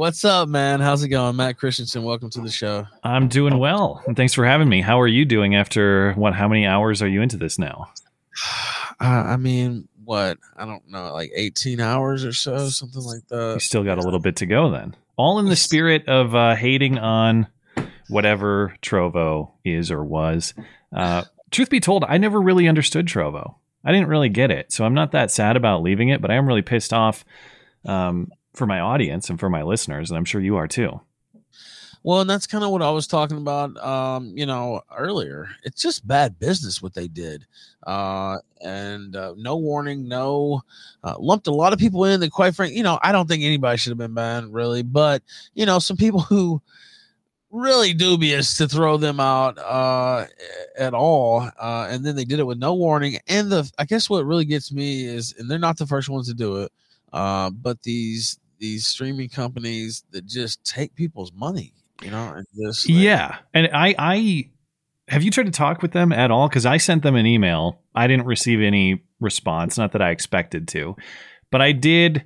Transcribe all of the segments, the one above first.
What's up, man? How's it going? Matt Christiansen, welcome to the show. I'm doing well. And thanks for having me. How are you doing after what? How many hours are you into this now? Uh, I mean, what? I don't know, like 18 hours or so, something like that. You still got a little bit to go then. All in the spirit of uh, hating on whatever Trovo is or was. Uh, truth be told, I never really understood Trovo. I didn't really get it. So I'm not that sad about leaving it, but I am really pissed off um, for my audience and for my listeners. And I'm sure you are too. Well, and that's kind of what I was talking about, um, you know, earlier. It's just bad business what they did, uh, and uh, no warning, no uh, lumped a lot of people in. That, quite frankly, you know, I don't think anybody should have been banned, really. But you know, some people who really dubious to throw them out uh, at all, uh, and then they did it with no warning. And the, I guess what really gets me is, and they're not the first ones to do it, uh, but these these streaming companies that just take people's money you know, and just like, yeah. And I, I have you tried to talk with them at all? Because I sent them an email. I didn't receive any response. Not that I expected to, but I did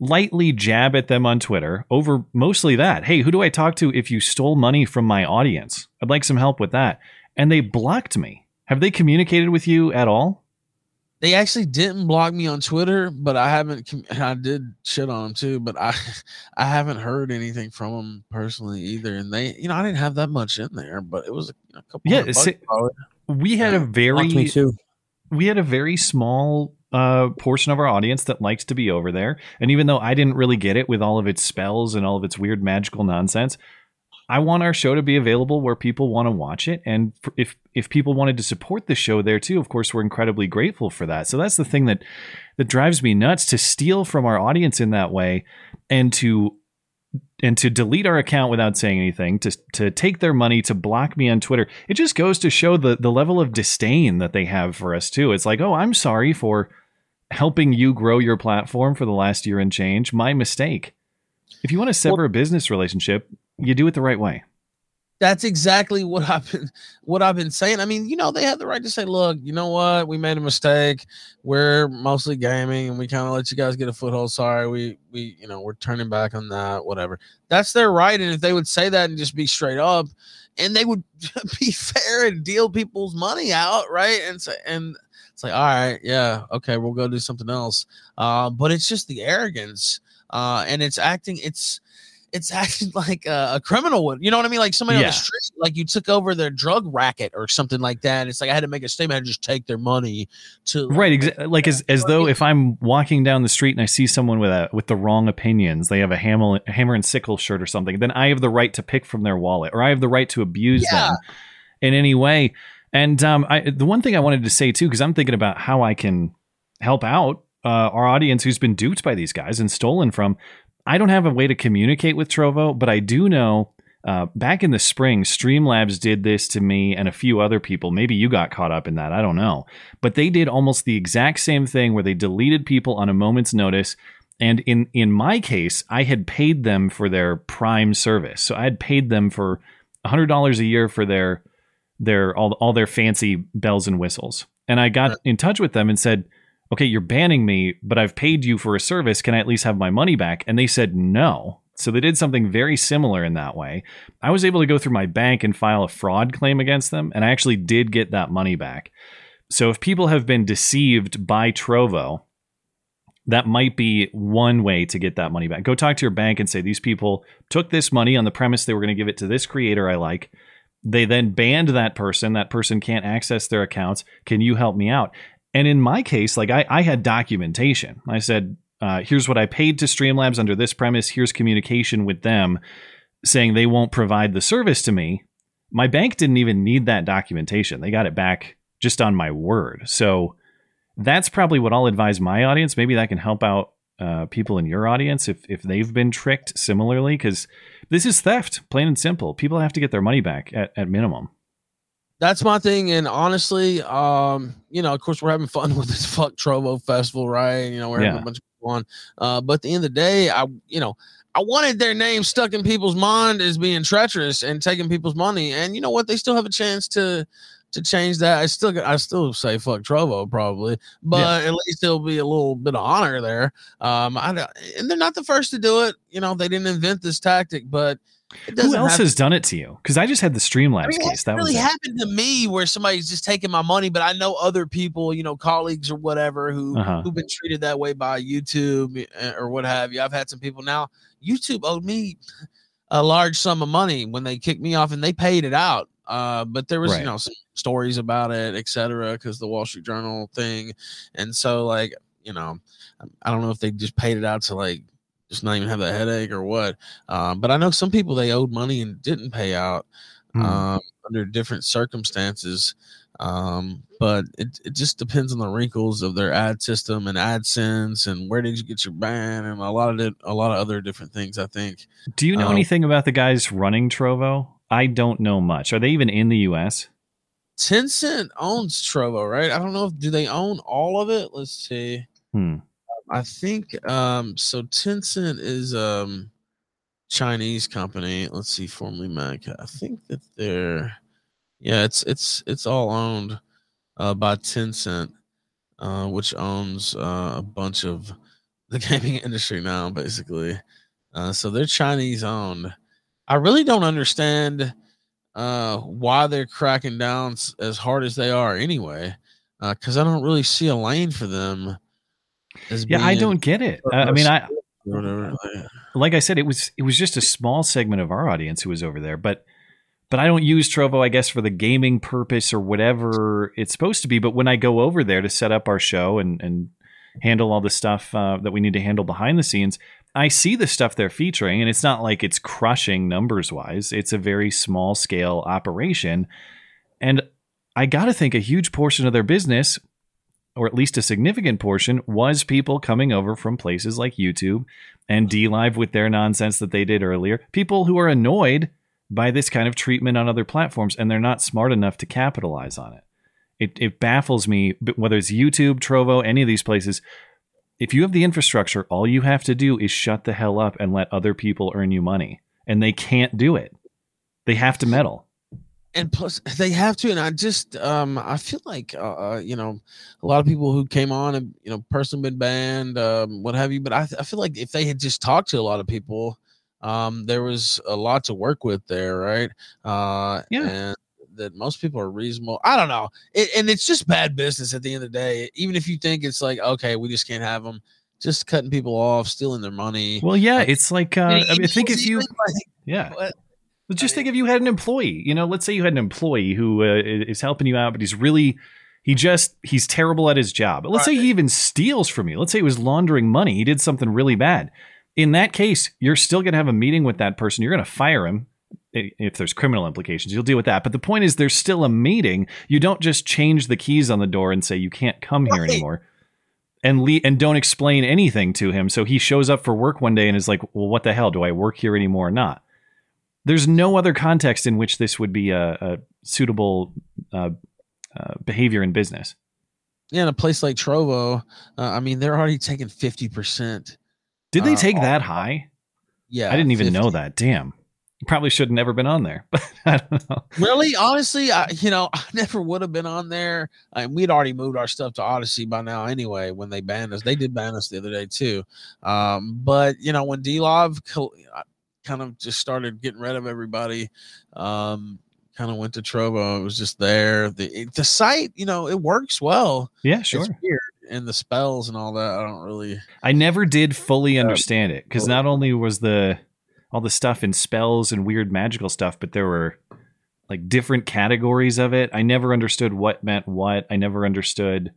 lightly jab at them on Twitter over mostly that. Hey, who do I talk to if you stole money from my audience? I'd like some help with that. And they blocked me. Have they communicated with you at all? They actually didn't block me on Twitter, but I haven't. I did shit on them too, but I, I haven't heard anything from them personally either. And they, you know, I didn't have that much in there, but it was a, you know, couple. Yeah, see, we had a very. Me too. We had a very small uh, portion of our audience that likes to be over there, and even though I didn't really get it with all of its spells and all of its weird magical nonsense, I want our show to be available where people want to watch it, and if if people wanted to support the show there too, of course, we're incredibly grateful for that. So that's the thing that that drives me nuts to steal from our audience in that way, and to and to delete our account without saying anything, to to take their money, to block me on Twitter. It just goes to show the the level of disdain that they have for us too. It's like, oh, I'm sorry for helping you grow your platform for the last year and change. My mistake. If you want to sever well, a business relationship, you do it the right way. That's exactly what I've been what I've been saying. I mean, you know, they have the right to say, look, you know what, we made a mistake. We're mostly gaming and we kind of let you guys get a foothold. Sorry, we we you know, we're turning back on that, whatever. That's their right. And if they would say that and just be straight up and they would be fair and deal people's money out, right? And say and it's like, all right, yeah, okay, we'll go do something else. Uh, but it's just the arrogance, uh, and it's acting, it's it's acting like a, a, criminal would. You know what I mean? Like somebody yeah. on the street, like you took over their drug racket or something like that. It's like I had to make a statement. To just take their money to right. Like as as though if I'm walking down the street and I see someone with a with the wrong opinions, they have a hammer hammer and sickle shirt or something, then I have the right to pick from their wallet or I have the right to abuse yeah. them in any way. And um, I, the one thing I wanted to say too, because I'm thinking about how I can help out uh, our audience who's been duped by these guys and stolen from. I don't have a way to communicate with Trovo, but I do know uh, back in the spring, Streamlabs did this to me and a few other people. Maybe you got caught up in that. I don't know. But they did almost the exact same thing where they deleted people on a moment's notice. And in, in my case, I had paid them for their prime service. So I had paid them for $100 a year for their their all, all their fancy bells and whistles. And I got in touch with them and said, okay, you're banning me, but I've paid you for a service. Can I at least have my money back? And they said no. So they did something very similar in that way. I was able to go through my bank and file a fraud claim against them, and I actually did get that money back. So if people have been deceived by Trovo, that might be one way to get that money back. Go talk to your bank and say these people took this money on the premise they were going to give it to this creator I like. They then banned that person. That person can't access their accounts. Can you help me out? And in my case, like I, I had documentation. I said, uh, here's what I paid to Streamlabs under this premise. Here's communication with them saying they won't provide the service to me. My bank didn't even need that documentation. They got it back just on my word. So that's probably what I'll advise my audience. Maybe that can help out uh, people in your audience if, if they've been tricked similarly, because this is theft, plain and simple. People have to get their money back at, at minimum that's my thing. And honestly, um, you know, of course, we're having fun with this fuck Trovo festival, right? You know, we're having yeah. a bunch of fun. Uh, but at the end of the day, I, you know, I wanted their name stuck in people's mind as being treacherous and taking people's money. And you know what? They still have a chance to to change that. I still I still say fuck Trovo probably, but yeah. at least there'll be a little bit of honor there. Um, I and they're not the first to do it. You know, they didn't invent this tactic, but who else has done it to you? Because I just had the Streamlabs I mean, case. That really happened to me where somebody's just taking my money, but I know other people, you know, colleagues or whatever, who uh-huh. who've been treated that way by YouTube eh, or what have you. I've had some people now. YouTube owed me a large sum of money when they kicked me off, and they paid it out. Uh, but there was, right. you know, some stories about it, etc., because the Wall Street Journal thing, and so like, you know, I don't know if they just paid it out to like just not even have that headache or what. Um, but I know some people they owed money and didn't pay out mm. um, under different circumstances. Um, but it, it just depends on the wrinkles of their ad system and AdSense and where did you get your ban and a lot of it, a lot of other different things. I think. Do you know um, anything about the guys running Trovo? I don't know much. Are they even in the U.S.? Tencent owns Trovo, right? I don't know. If, do they own all of it? Let's see. Hmm. I think um so Tencent is um Chinese company. Let's see, formerly Mac. I think that they're yeah, it's it's it's all owned uh by Tencent, uh, which owns uh, a bunch of the gaming industry now, basically. Uh, so they're Chinese owned. I really don't understand uh why they're cracking down as hard as they are anyway. Uh, because I don't really see a lane for them yeah, I don't get it. Uh, I mean, I like I said, it was it was just a small segment of our audience who was over there, but but I don't use Trovo, I guess, for the gaming purpose or whatever it's supposed to be. But when I go over there to set up our show and and handle all the stuff uh, that we need to handle behind the scenes, I see the stuff they're featuring, and it's not like it's crushing numbers wise. It's a very small scale operation, and I got to think a huge portion of their business or at least a significant portion, was people coming over from places like YouTube and DLive with their nonsense that they did earlier. People who are annoyed by this kind of treatment on other platforms and they're not smart enough to capitalize on it. It, it baffles me, whether it's YouTube, Trovo, any of these places. If you have the infrastructure, all you have to do is shut the hell up and let other people earn you money. And they can't do it. They have to meddle and plus they have to and i just um i feel like uh, uh you know a lot of people who came on and you know person been banned um what have you but I, I feel like if they had just talked to a lot of people um there was a lot to work with there right? Uh yeah. and that most people are reasonable i don't know it, and it's just bad business at the end of the day even if you think it's like okay we just can't have them just cutting people off stealing their money. Well yeah it's like uh, i mean i think if you like, yeah? But just I mean, think if you had an employee, you know, let's say you had an employee who uh, is helping you out, but he's really, he just, he's terrible at his job. But let's right. say he even steals from you. Let's say he was laundering money. He did something really bad. In that case, you're still going to have a meeting with that person. You're going to fire him. If there's criminal implications, you'll deal with that. But the point is, there's still a meeting. You don't just change the keys on the door and say you can't come here right. anymore and le- and don't explain anything to him. So he shows up for work one day and is like, "Well, what the hell? Do I work here anymore or not?" There's no other context in which this would be a, a suitable uh, uh, behavior in business. Yeah, in a place like Trovo, uh, I mean, they're already taking fifty percent. Did they uh, take that high? Yeah, I didn't even 50. know that. Damn, probably should have never been on there. But I don't know. Really, honestly, I, you know, I never would have been on there. I mean, we'd already moved our stuff to Odysee by now anyway. When they banned us, they did ban us the other day too. Um, but you know, when DLive kind of just started getting rid of everybody. Um, kind of went to Trovo. It was just there. The the site, you know, it works well. Yeah, sure. And the spells and all that, I don't really. I never did fully understand it because not only was the all the stuff in spells and weird magical stuff, but there were like different categories of it. I never understood what meant what. I never understood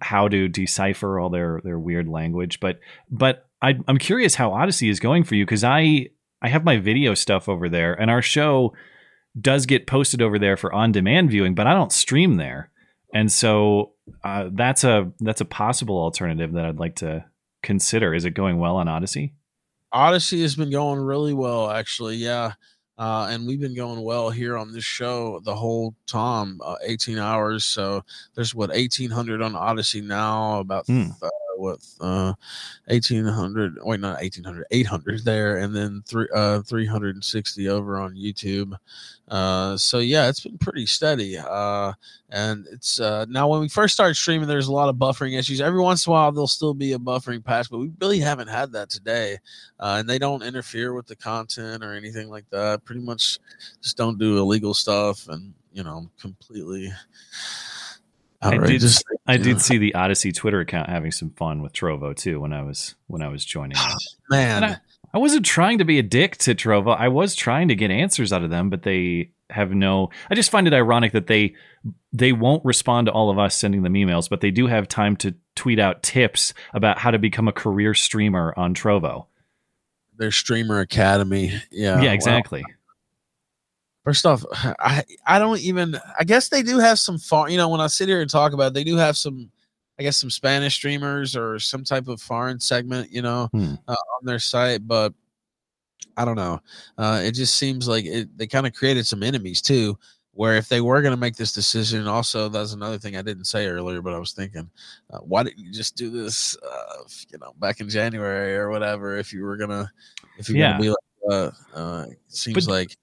how to decipher all their their weird language. But but I, I'm curious how Odysee is going for you because I I have my video stuff over there, and our show does get posted over there for on demand viewing, but I don't stream there, and so uh, that's a that's a possible alternative that I'd like to consider. Is it going well on Odysee? Odysee has been going really well, actually. Yeah. Uh, and we've been going well here on this show the whole time, uh, 18 hours. So there's what 1800 on Odysee now, about mm. What uh 1800 wait not 1800 800 there and then three uh 360 over on youtube. Uh so yeah it's been pretty steady uh and it's uh now when we first started streaming there's a lot of buffering issues. Every once in a while there'll still be a buffering patch but we really haven't had that today uh and they don't interfere with the content or anything like that. Pretty much just don't do illegal stuff and you know completely I did, outrageous I you know. did see the Odysee Twitter account having some fun with Trovo too when I was when I was joining. it. man And I wasn't trying to be a dick to Trovo. I was trying to get answers out of them, but they have no. I just find it ironic that they they won't respond to all of us sending them emails, but they do have time to tweet out tips about how to become a career streamer on Trovo. their streamer academy yeah yeah, exactly. First off, I I don't even. I guess they do have some foreign. You know, when I sit here and talk about, it, they do have some. I guess some Spanish streamers or some type of foreign segment. You know, Hmm. uh, on their site, but I don't know. Uh, it just seems like it, they kind of created some enemies too. Where if they were going to make this decision, also that's another thing I didn't say earlier, but I was thinking, uh, why didn't you just do this? Uh, you know, back in January or whatever. If you were gonna, if you're Yeah. gonna be like, uh, uh, it seems But- like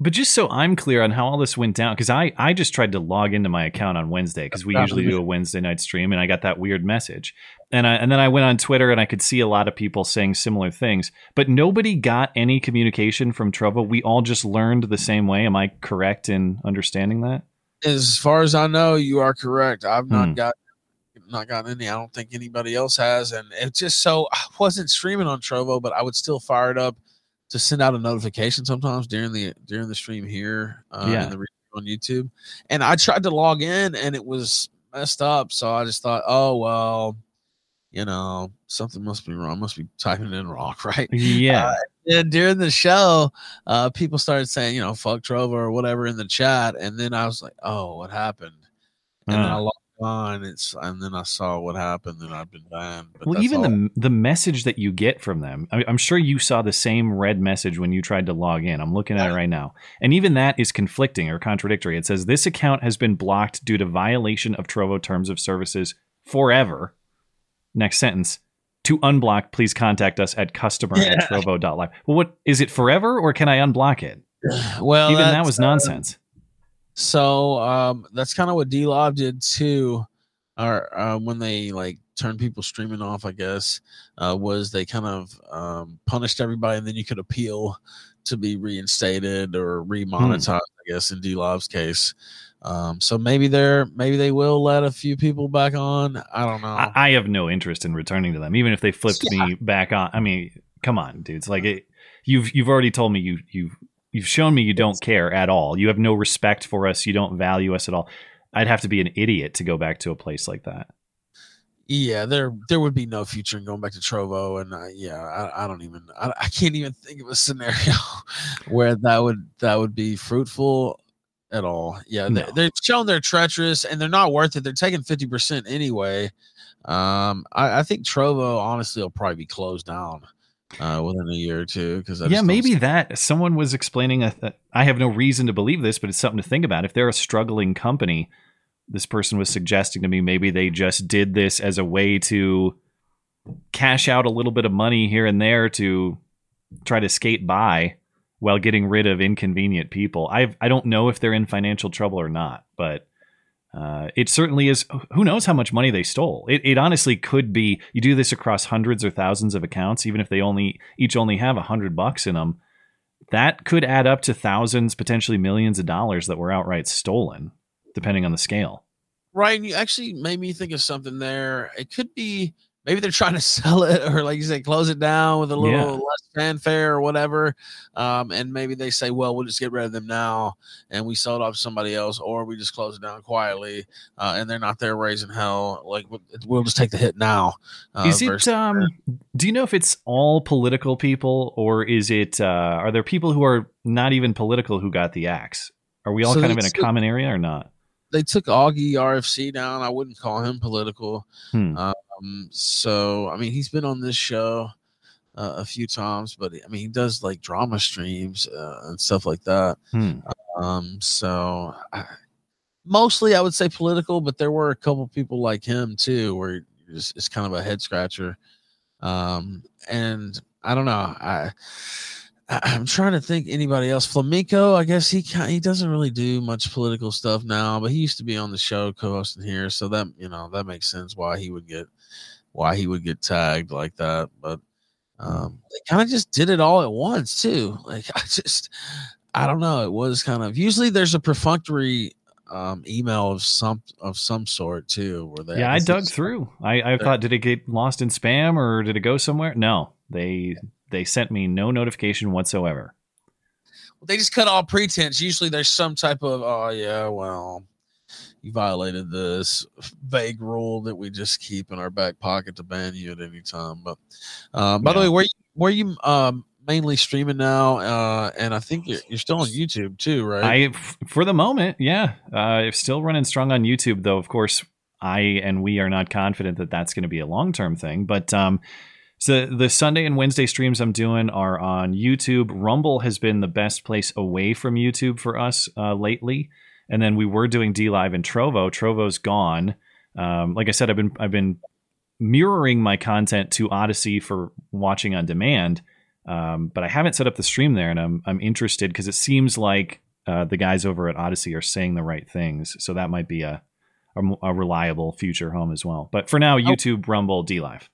But just so I'm clear on how all this went down, because I, I just tried to log into my account on Wednesday because we usually do a Wednesday night stream, and I got that weird message, and I and then I went on Twitter and I could see a lot of people saying similar things, but nobody got any communication from Trovo. We all just learned the same way. Am I correct in understanding that? as far as I know, you are correct. I've not Hmm. got not gotten any. I don't think anybody else has, and it's just so I wasn't streaming on Trovo, but I would still fire it up to send out a notification sometimes during the during the stream here uh, Yeah. in the on YouTube. And I tried to log in, and it was messed up. So I just thought, oh well, you know, something must be wrong. I must be typing in wrong, right? Yeah. and during the show, uh, people started saying, you know, fuck Trovo or whatever in the chat. And then I was like, oh, what happened? And then I Uh. logged on. It's and then I saw what happened, and I've been banned. But well, even all. the the message that you get from them, I, I'm sure you saw the same red message when you tried to log in. I'm looking at it right now, and even that is conflicting or contradictory. It says this account has been blocked due to violation of Trovo terms of services forever. Next sentence. To unblock, please contact us at customer at trovo.live. Well, what is it forever or can I unblock it? well, even that was uh, nonsense. So um, that's kind of what DLive did too, or uh, when they like turned people streaming off. I guess uh, was they kind of um, punished everybody, and then you could appeal to be reinstated or remonetized. I guess in DLive's case. Um, so maybe they're maybe they will let a few people back on. I don't know. I, I have no interest in returning to them, even if they flipped me back on. I mean, come on, dudes. Like it, you've you've already told me you you you've shown me you don't care at all. You have no respect for us. You don't value us at all. I'd have to be an idiot to go back to a place like that. yeah, there there would be no future in going back to Trovo, and yeah, I, I don't even I, I can't even think of a scenario where that would that would be fruitful at all. Yeah, No. they, they've shown they're treacherous and they're not worth it. They're taking fifty percent anyway. Um, I, I think Trovo honestly will probably be closed down uh, within a year or two because yeah, maybe that someone was explaining. I have no reason to believe this, but it's something to think about. If they're a struggling company, this person was suggesting to me maybe they just did this as a way to cash out a little bit of money here and there to try to skate by while getting rid of inconvenient people. I I don't know if they're in financial trouble or not, but uh, it certainly is. Who knows how much money they stole? It, it honestly could be. You do this across hundreds or thousands of accounts, even if they only each only have a hundred bucks in them. That could add up to thousands, potentially millions of dollars that were outright stolen, depending on the scale. right. You actually made me think of something there. It could be maybe they're trying to sell it or like you said, close it down with a little Yeah. less fanfare or whatever. Um, and maybe they say, well, we'll just get rid of them now and we sell it off to somebody else, or we just close it down quietly. Uh, and they're not there raising hell. Like we'll- just take the hit now. Uh, is it? Um, do you know if it's all political people, or is it? Uh, are there people who are not even political who got the axe? Are we all So kind of in a common area or not? they took Augie RFC down. I wouldn't call him political. Hmm. Um, so I mean, he's been on this show uh, a few times, but I mean, he does like drama streams uh, and stuff like that. Hmm. Um, so I, mostly I would say political, but there were a couple people like him too, where it's, it's kind of a head scratcher. Um, and I don't know. I, I'm trying to think anybody else. Flamenco, I guess he he doesn't really do much political stuff now, but he used to be on the show co-hosting here, so that you know that makes sense why he would get why he would get tagged like that. But um, they kind of just did it all at once too. Like I just I don't know. It was kind of usually there's a perfunctory um, email of some of some sort too. Where they yeah, I, dug through. I, I thought did it get lost in spam or did it go somewhere? No, they they sent me no notification whatsoever. They just cut all pretense. Usually there's some type of oh yeah, well you violated this vague rule that we just keep in our back pocket to ban you at any time. But uh, by yeah. the way, where you, where you um, mainly streaming now, uh, and I think you're, you're, still on YouTube too, right? I for the moment, yeah, uh, still running strong on YouTube, though. Of course, I and we are not confident that that's going to be a long term thing, but. Um, so the Sunday and Wednesday streams I'm doing are on YouTube. Rumble has been the best place away from YouTube for us uh, lately and then we were doing DLive and Trovo. Trovo's gone. Um, like I said, I've been I've been mirroring my content to Odysee for watching on demand, um, but I haven't set up the stream there, and I'm I'm interested because it seems like uh, the guys over at Odysee are saying the right things, so that might be a, a, a reliable future home as well. But for now. YouTube, Rumble, DLive.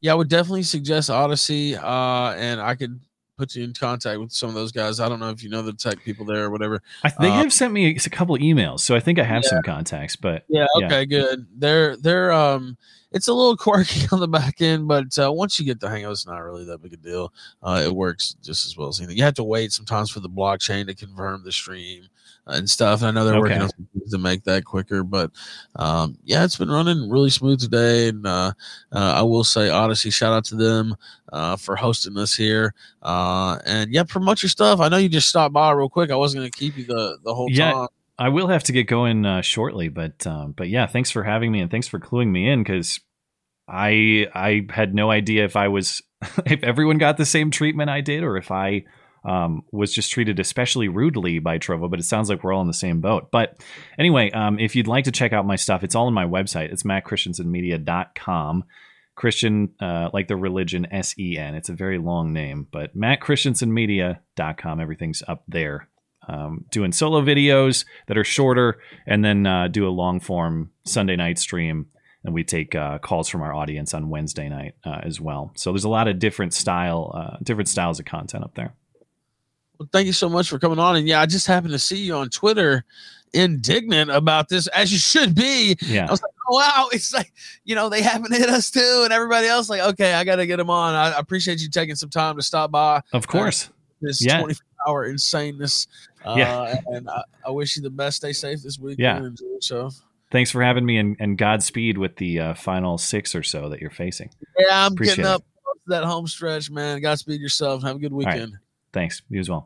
Yeah, I would definitely suggest Odysee, uh, and I could put you in contact with some of those guys. I don't know if you know the tech people there or whatever. I, they um, have sent me a couple emails, so I think I have yeah. some contacts. But yeah, okay, yeah. good. They're they're um, it's a little quirky on the back end, but uh, once you get the hang of it, it's not really that big a deal. Uh, it works just as well as anything. You have to wait sometimes for the blockchain to confirm the stream and stuff. I know they're okay. working on some things to make that quicker, but um, yeah, it's been running really smooth today. And uh, uh, I will say, Odysee, shout out to them uh, for hosting us here. Uh, and yeah, promote your stuff. I know you just stopped by real quick. I wasn't going to keep you the the whole yeah. time. I will have to get going uh, shortly, but um, but yeah, thanks for having me and thanks for cluing me in because I I had no idea if I was if everyone got the same treatment I did or if I um, was just treated especially rudely by Trovo, but it sounds like we're all in the same boat. But anyway, um, if you'd like to check out my stuff, it's all on my website. It's mattchristiansenmedia.com. Christian, uh, like the religion, S E N. It's a very long name, but mattchristiansenmedia.com. Everything's up there. Um, doing solo videos that are shorter and then uh, do a long form Sunday night stream. And we take uh, calls from our audience on Wednesday night uh, as well. So there's a lot of different style, uh, different styles of content up there. Well, thank you so much for coming on. And yeah, I just happened to see you on Twitter indignant about this, as you should be. Yeah. I was like, oh, wow. It's like, you know, they haven't hit us too. And everybody else, like, okay, I got to get them on. I, appreciate you taking some time to stop by. Of course. Uh, this yeah. 24 hour insaneness. Uh, yeah. And I, I, wish you the best. Stay safe this week. Yeah. So. Thanks for having me and, and Godspeed with the uh, final six or so that you're facing. Yeah, I'm Appreciate getting up that home stretch, man. Godspeed yourself. Have a good weekend. Right. Thanks. You as well.